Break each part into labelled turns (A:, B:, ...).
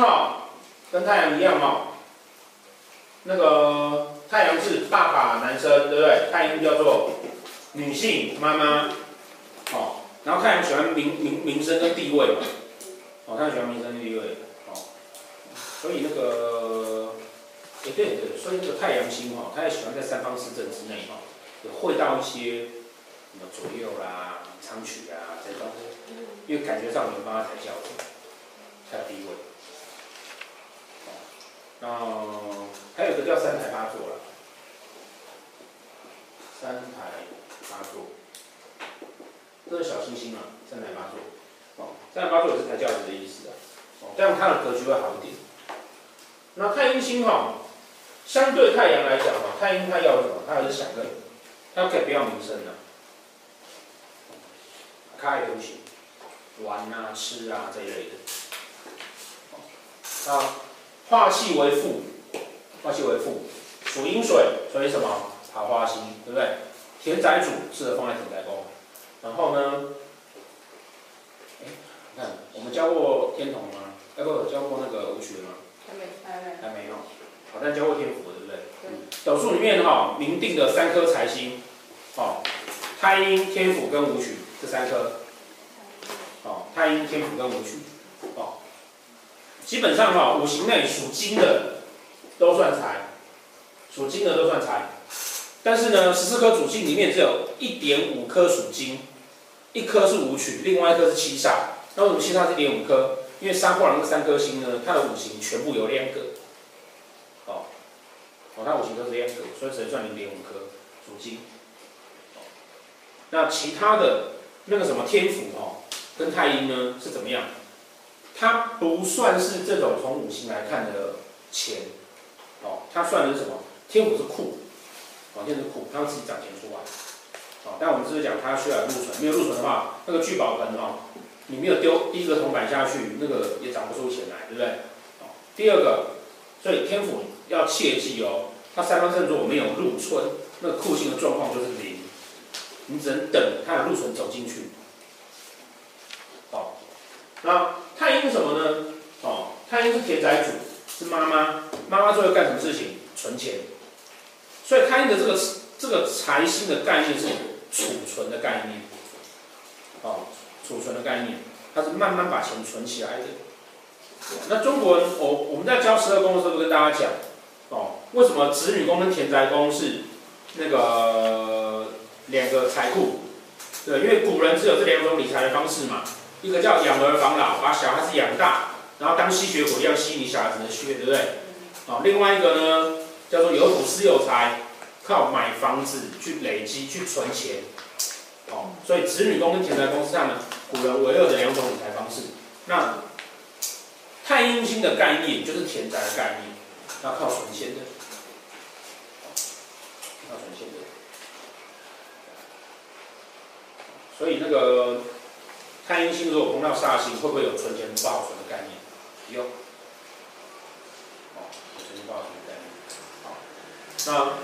A: 太阴星哈，跟太阳一样哈。那个太阳是爸爸男生，对不对？太阴叫做女性妈妈，哦。然后太阳喜欢名名名声跟地位嘛，哦，太阳喜欢名声跟地位，哦。所以那个，哎对对，所以那个太阳星哈，他也喜欢在三方四正之内哈，也会到一些什么左右啦、昌曲啊这种，因为感觉上你们帮他抬轿子，才有地位。哦，还有一个叫三台八座了，三台八座，这是小星星嘛，三台八座，哦，三台八座也是抬轿子的意思啊，哦，这样它的格局会好一点。那太阴星哈，相对太阳来讲哈，太阴它要什么？它还是想个，它可以不要名声的，它爱东西，玩啊、吃啊这一类的，啊。化气为父，化气为父，属阴水，所以什么？桃花星，对不对？田宅主适合放在田宅宫。然后呢？哎，你看，我们教过天同吗？哎，不，教过那个武曲的吗？
B: 还没，还没，
A: 还没有。好，但教过天府，对不对？对。斗数里面哈，明定的三颗财星，哦，太阴、天府跟武曲这三颗，哦，太阴、天府跟武曲。基本上哈，五行内属金的都算财，属金的都算财。但是呢，十四颗主星里面只有一点五颗属金，一颗是武曲，另外一颗是七煞。那为什么七煞是一点五颗？因为杀破狼这三颗星呢，它的五行全部有两个。哦，哦，它五行都是两个，所以只能算零点五颗属金。那其他的那个什么天府哦，跟太阴呢是怎么样？它不算是这种从五行来看的钱，哦，它算的是什么？天府是库，哦，天是库，它会自己涨钱出来，哦，但我们只是讲它需要入存，没有入存的话，那个聚宝盆哦，你没有丢第一个铜板下去，那个也涨不出钱来，对不对？哦，第二个，所以天府要切记哦，它三方圣座没有入存，那个库性的状况就是零，你只能等它的入存走进去，哦，那。太阴是什么呢？哦，太阴是田宅主，是妈妈。妈妈最后干什么事情？存钱。所以太阴的这个这个财星的概念是储存的概念。哦，储存的概念，它是慢慢把钱存起来的。那中国人，我我们在教十二宫的时候，跟大家讲，哦，为什么子女宫跟田宅宫是那个两个财库？对，因为古人只有这两种理财的方式嘛。一个叫养儿防老，把小孩子养大，然后当吸血鬼一样吸你小孩子的血，对不对？哦，另外一个呢，叫做有土斯有财，靠买房子去累积去存钱。哦，所以子女宫跟田宅宫是他们古人唯二的两种理财方式。那太阴星的概念就是田宅的概念，要靠存钱的，靠存钱的。所以那个。太阴星如果碰到煞星，会不会有存钱不好存的概念？有，哦，存钱不好存的概念。好，那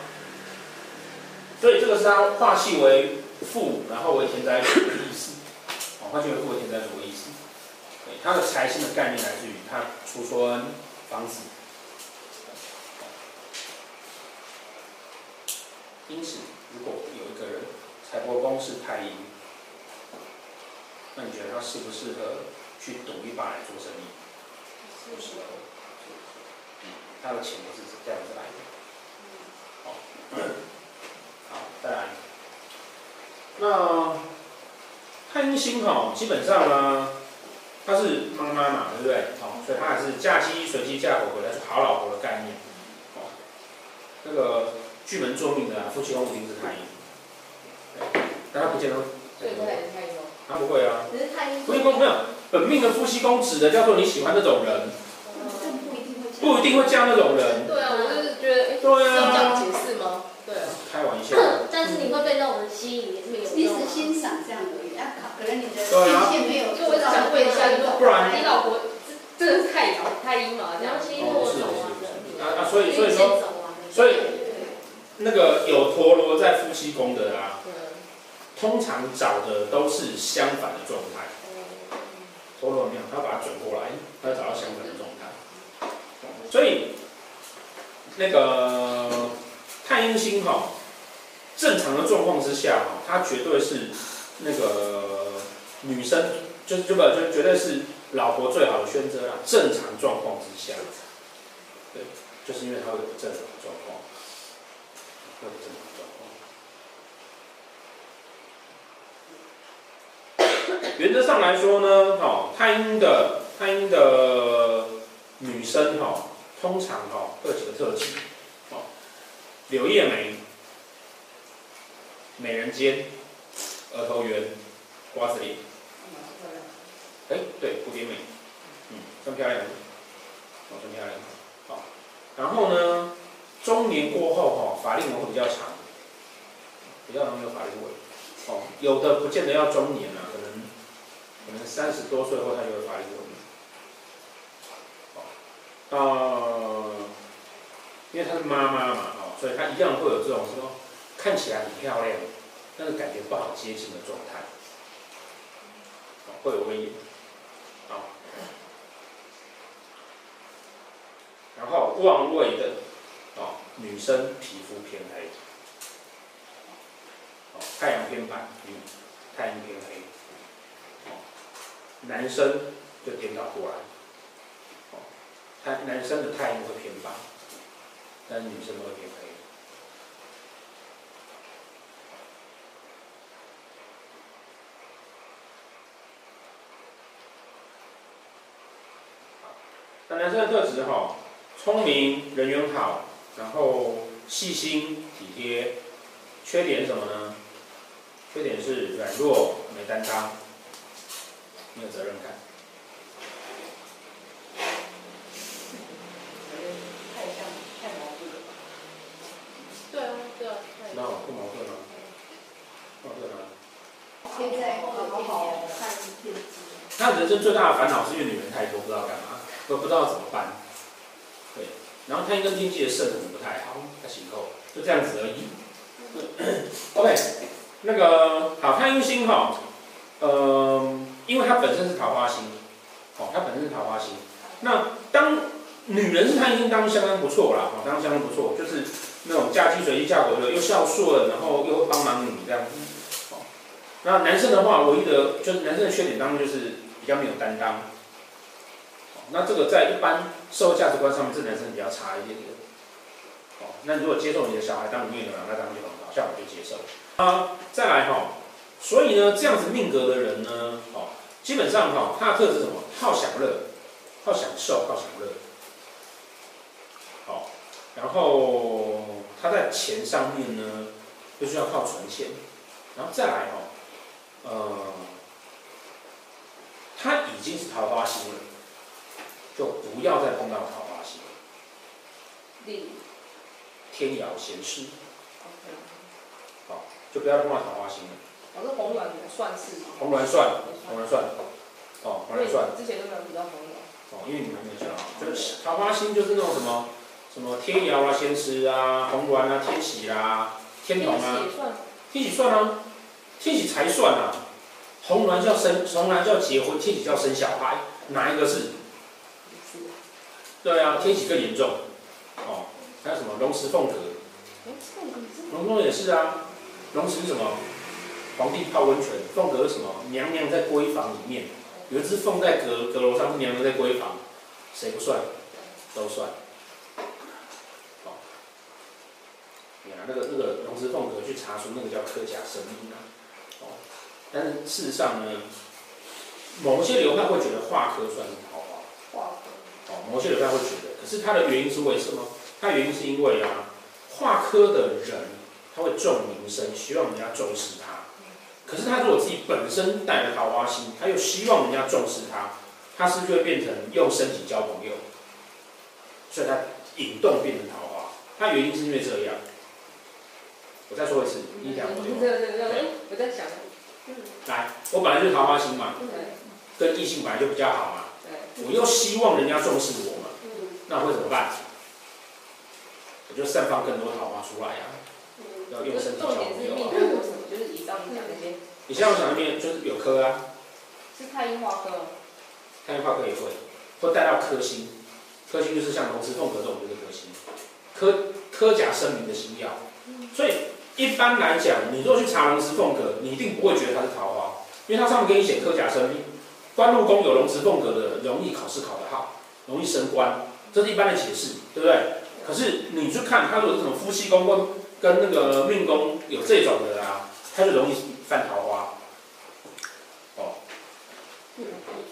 A: 所以这个是它化气为父，然后为田宅主的意思。哦，化气为父为田宅主的意思。对，它的财星的概念来自于它储存房子。因此，如果有一个人财帛宫是太阴。那你觉得他适不适合去赌一把来做生意？不适合。嗯，他的钱不是这样子来的。好，好，再来。那太阴星哈，基本上呢，他是妈妈嘛，对不对？好，所以他还是嫁鸡随鸡嫁狗回来是好老婆的概念。哦，那个巨门坐命的夫妻宫一定是太阴。对，但他不见得。
B: 对，不太太阴。
A: 他不会啊，
B: 可是太阴。
A: 夫妻宫没有，本命的夫妻宫指的叫做你喜欢那种人，不一定会嫁那种人。
B: 对啊，我就是觉得，哎，
A: 对啊，
B: 是这样解释吗？对啊。
A: 开玩笑。
B: 但是你会被那种人吸引，没有？
C: 你只欣赏这样而已，啊，可能你的界限没有。
B: 就我想问一下，
A: 不然
B: 你老婆真的是太阳太阴嘛？这样星座走啊。
A: 啊啊，所以所以说，所以那个有陀螺在夫妻宫的啊。通常找的都是相反的状态。陀螺庙，他把它转过来，他找到相反的状态。所以那个太阴星哈、哦，正常的状况之下哈、哦，它绝对是那个女生，就就不就绝对是老婆最好的选择啊。正常状况之下，对，就是因为它会有不正常的状况，不正常。原则上来说呢，哈，太阴的太阴的女生哈。通常哈，会有几个特质，哦，柳叶眉、美人尖、额头圆、瓜子脸。哎，对，蝴蝶眉，嗯，真漂亮，哦，真漂亮，好。然后呢，中年过后哈，法令纹会比较长，比较容易有法令纹。哦，有的不见得要中年啊，可能三十多岁后他就有法令纹。呃，因为她是妈妈嘛，哦，所以她一样会有这种说看起来很漂亮，但是感觉不好接近的状态，哦，会有威严，好，然后旺位的，哦，女生皮肤偏黑，哦，太阳偏白，嗯，太阳偏黑，男生就颠倒过来。男男生的太阳会偏白，但是女生会偏黑。那男生的特质哈，聪明、人缘好，然后细心、体贴。缺点什么呢？缺点是软弱、没担当、没有责任感。那不矛盾吗？矛盾吗？
C: 现在好好看天机。
A: 他人生最大的烦恼是因为女人太多，不知道干嘛，都不知道怎么办。对，然后他跟天机的设可能不太好，他行后就这样子而已。OK，那个好，太阴星哈，嗯、呃，因为他本身是桃花星，哦，它本身是桃花星。那当女人是太阴星，当相当不错啦，哦，当相当不错，就是。那种嫁鸡随鸡嫁狗的，又孝顺，然后又帮忙你这样子。哦，那男生的话，唯一的就是男生的缺点当中就是比较没有担当。那这个在一般社会价值观上面，这男生比较差一点点。哦，那如果接受你的小孩当你女儿，那当然就很好，像我就接受。啊，再来哈，所以呢，这样子命格的人呢，哦，基本上哈，他的特质什么？好享乐，好享受，好享乐。好，然后。他在钱上面呢，就是要靠存钱，然后再来哦，呃，他已经是桃花星了，就不要再碰到桃花星。例如，天姚贤师。好，就不要碰到桃花星了。
B: 我说红鸾也算是吗？
A: 红鸾算，红鸾算。哦，红鸾算。
B: 之前都没有提到红鸾。
A: 哦，因为你们没有讲，就是桃花星就是那种什么。什么天姚啊、咸湿啊、红鸾啊、天喜啦、啊、天龙啊，天喜算啊，天喜才算啊。红鸾叫生，红鸾叫结婚，天喜叫生小孩，哪一个是？对啊，天喜更严重。哦，还有什么龙石凤阁？龙凤也是啊。龙石是什么？皇帝泡温泉。凤阁是什么？娘娘在闺房里面，有一只凤在阁阁楼上，是娘娘在闺房，谁不算？都算。那个那个龙池凤阁去查出那个叫客家神医啊，哦，但是事实上呢，某些流派会觉得化科算是桃花，化科，哦，某些流派会觉得，可是它的原因是为什么？它原因是因为啊，化科的人他会重名声，希望人家重视他，可是他如果自己本身带着桃花心，他又希望人家重视他，他是不是就会变成用身体交朋友？所以他引动变成桃花，他原因是因为这样。我再说一次，一两个。对对对，我在想。来，我本来就是桃花心嘛，跟异性本来就比较好嘛，我又希望人家重视我嘛，那我会怎么办？我就散发更多桃花出来呀，要用身体交朋友啊。
B: 你讲那些。
A: 你像我讲那边就是有科啊。
B: 是太阴化科。
A: 太阴化科也会，会带到科星，科星就是像龙池凤阁这种就是科星。科科甲声明的星曜，所以一般来讲，你如果去查龙池凤阁，你一定不会觉得它是桃花，因为它上面给你写科甲声明，官禄宫有龙池凤阁的，容易考试考得好，容易升官，这是一般的解释，对不对？可是你去看它如果是什么夫妻宫跟跟那个命宫有这种的啊，它就容易犯桃花。哦，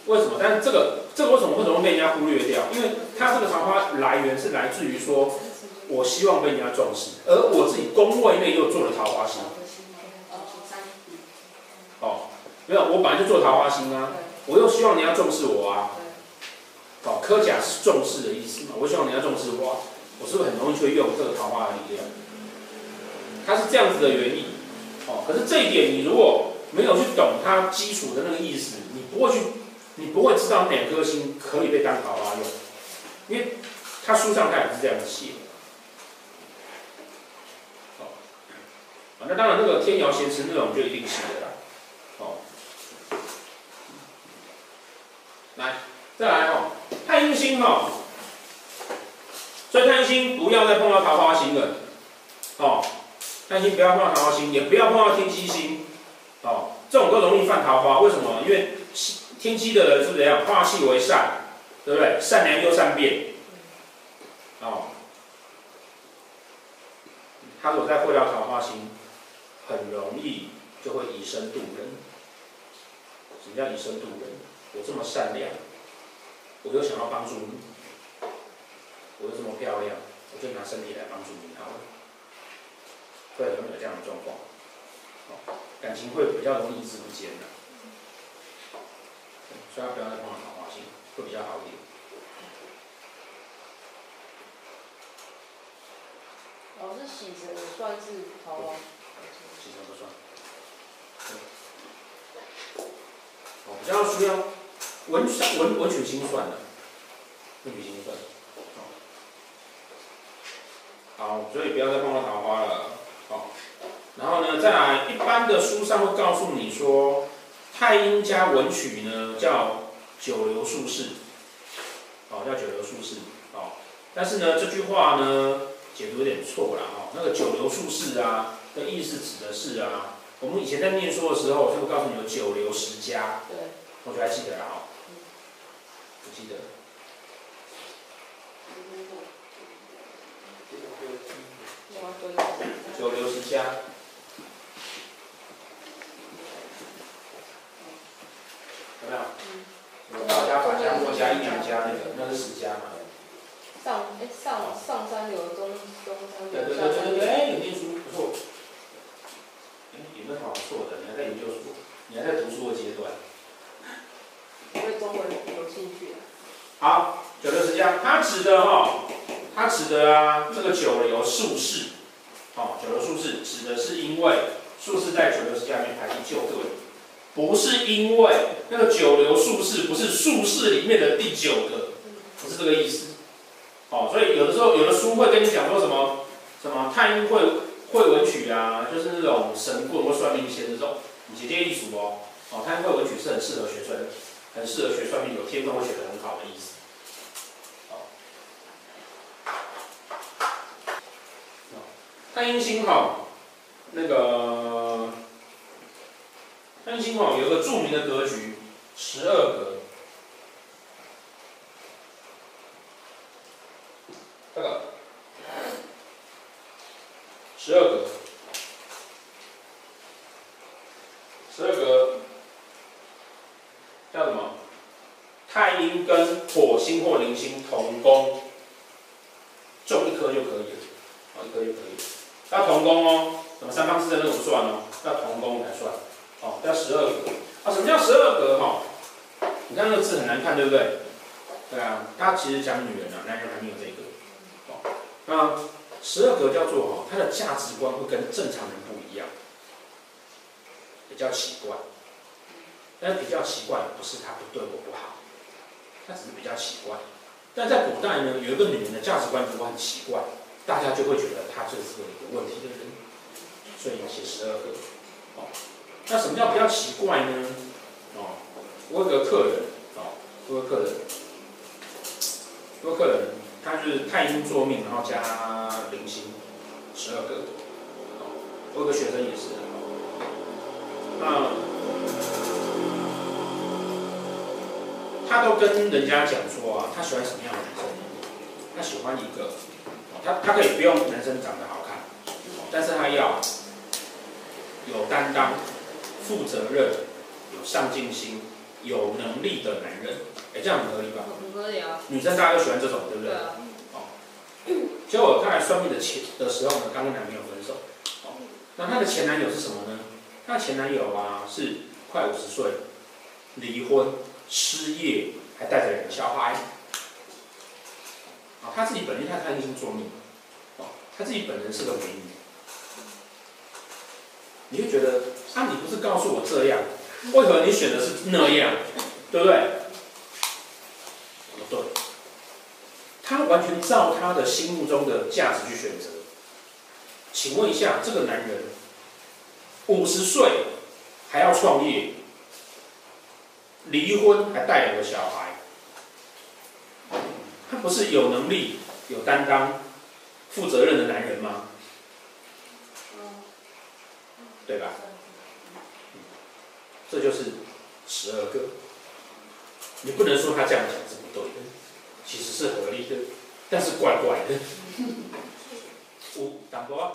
A: 为什么？但是这个这个为什么会容易被人家忽略掉？因为它这个桃花来源是来自于说。我希望被人家重视，而我自己宫位内又做了桃花星。哦，没有，我本来就做桃花星啊，我又希望人家重视我啊。哦，科甲是重视的意思嘛，我希望人家重视我，我是不是很容易去用这个桃花的力量？它是这样子的原因。哦，可是这一点你如果没有去懂它基础的那个意思，你不会去，你不会知道哪颗星可以被当桃花用，因为它书上它也是这样写。那当然，那个天姚咸池那种就一定是的啦。哦，来，再来哦，太阴星哦，所以太阴星不要再碰到桃花星了。哦，太阴星不要碰到桃花星，也不要碰到天机星。哦，这种都容易犯桃花，为什么？因为天机的人是怎样？化气为善，对不对？善良又善变。哦，他如果再会到桃花星。很容易就会以身度人。什么叫以身度人？我这么善良，我又想要帮助你，我又这么漂亮，我就拿身体来帮助你好了。会有没有这样的状况？感情会比较容易一直不坚的。所以不要再碰到桃花星，会比较好一点。
B: 老师喜神也算是桃花。
A: 其实不算，哦，比较需要文文文曲星算的，文曲星算，好，所以不要再碰到桃花了，好，再来一般的书上会告诉你说，太阴加文曲呢叫九流术士，哦，叫九流术士，哦，但是呢这句话呢解读有点错了，哦，那个九流术士啊。的意思指的是啊，我们以前在念书的时候，就会告诉你有九流十家，对，我就还记得啊，不记得。九流十家，有没有？有道家、法家、墨家、阴阳家那个，那是十家嘛？
B: 上哎上上山有中中山有。
A: 对对对对对，哎，有念书不错。有没有好做的？你还在研究所，你还在读书的阶段。
B: 对中文有兴趣。
A: 好，九流十家，它指的哈，它指的啊，这个九流术士，哦，九流术士指的是因为术士在九流十家里面排第九个，不是因为那个九流术士不是术士里面的第九个，不是这个意思。哦，所以有的时候有的书会跟你讲说什么什么太阴会。会文曲啊，就是那种神棍或算命先生这种，你直接一数哦。哦，太阴会文曲是很适合学算，很适合学算命，有天分会学得很好的意思。哦，太阴星哈，那个太阴星哈有个著名的格局，十二格。这个。十二格，十二格叫什么？太阴跟火星或铃星同宫，中一颗就可以了，啊，一颗就可以了。要同宫哦，什么三方四正那种算哦，要同宫才算。哦，叫十二格。啊，什么叫十二格？哈，那个字很难看，对不对？对啊，他其实讲女人啊，男人还没有这个。哦，那。十二格叫做哈，他的价值观会跟正常人不一样，比较奇怪。但是比较奇怪的不是他不对我不好，他只是比较奇怪。但在古代呢，有一个女人的价值观如果很奇怪，大家就会觉得她就是个有问题的人，所以要写十二格。哦，那什么叫比较奇怪呢？哦，我有个客人，多，客人，多客人，他就是太阴坐命，然后加零星，十二个。我有个学生也是，那他都跟人家讲说啊，他喜欢什么样的男生？他喜欢一个，他他可以不用男生长得好看，但是他要有担当、负责任、有上进心、有能力的男人。哎，这样很合理吧？
B: 很合理啊。
A: 女生大家都喜欢这种，对不对？
B: 对啊。
A: 哦。结果他来算命的前的时候呢，刚跟男朋友分手。哦。那他的前男友是什么呢？他的前男友啊是快五十岁，离婚、失业，还带着两个小孩。啊，他自己本身他太阴星坐命，哦，他自己本人是个美女。你就觉得，啊，你不是告诉我这样，为何你选的是那样，对不？对，他完全照他的心目中的价值去选择。请问一下，这个男人五十岁还要创业，离婚还带两个小孩，他不是有能力、有担当、负责任的男人吗？对吧？这就是十二个。你不能说他这样讲，其实是合理的，但是怪怪的。五，打过。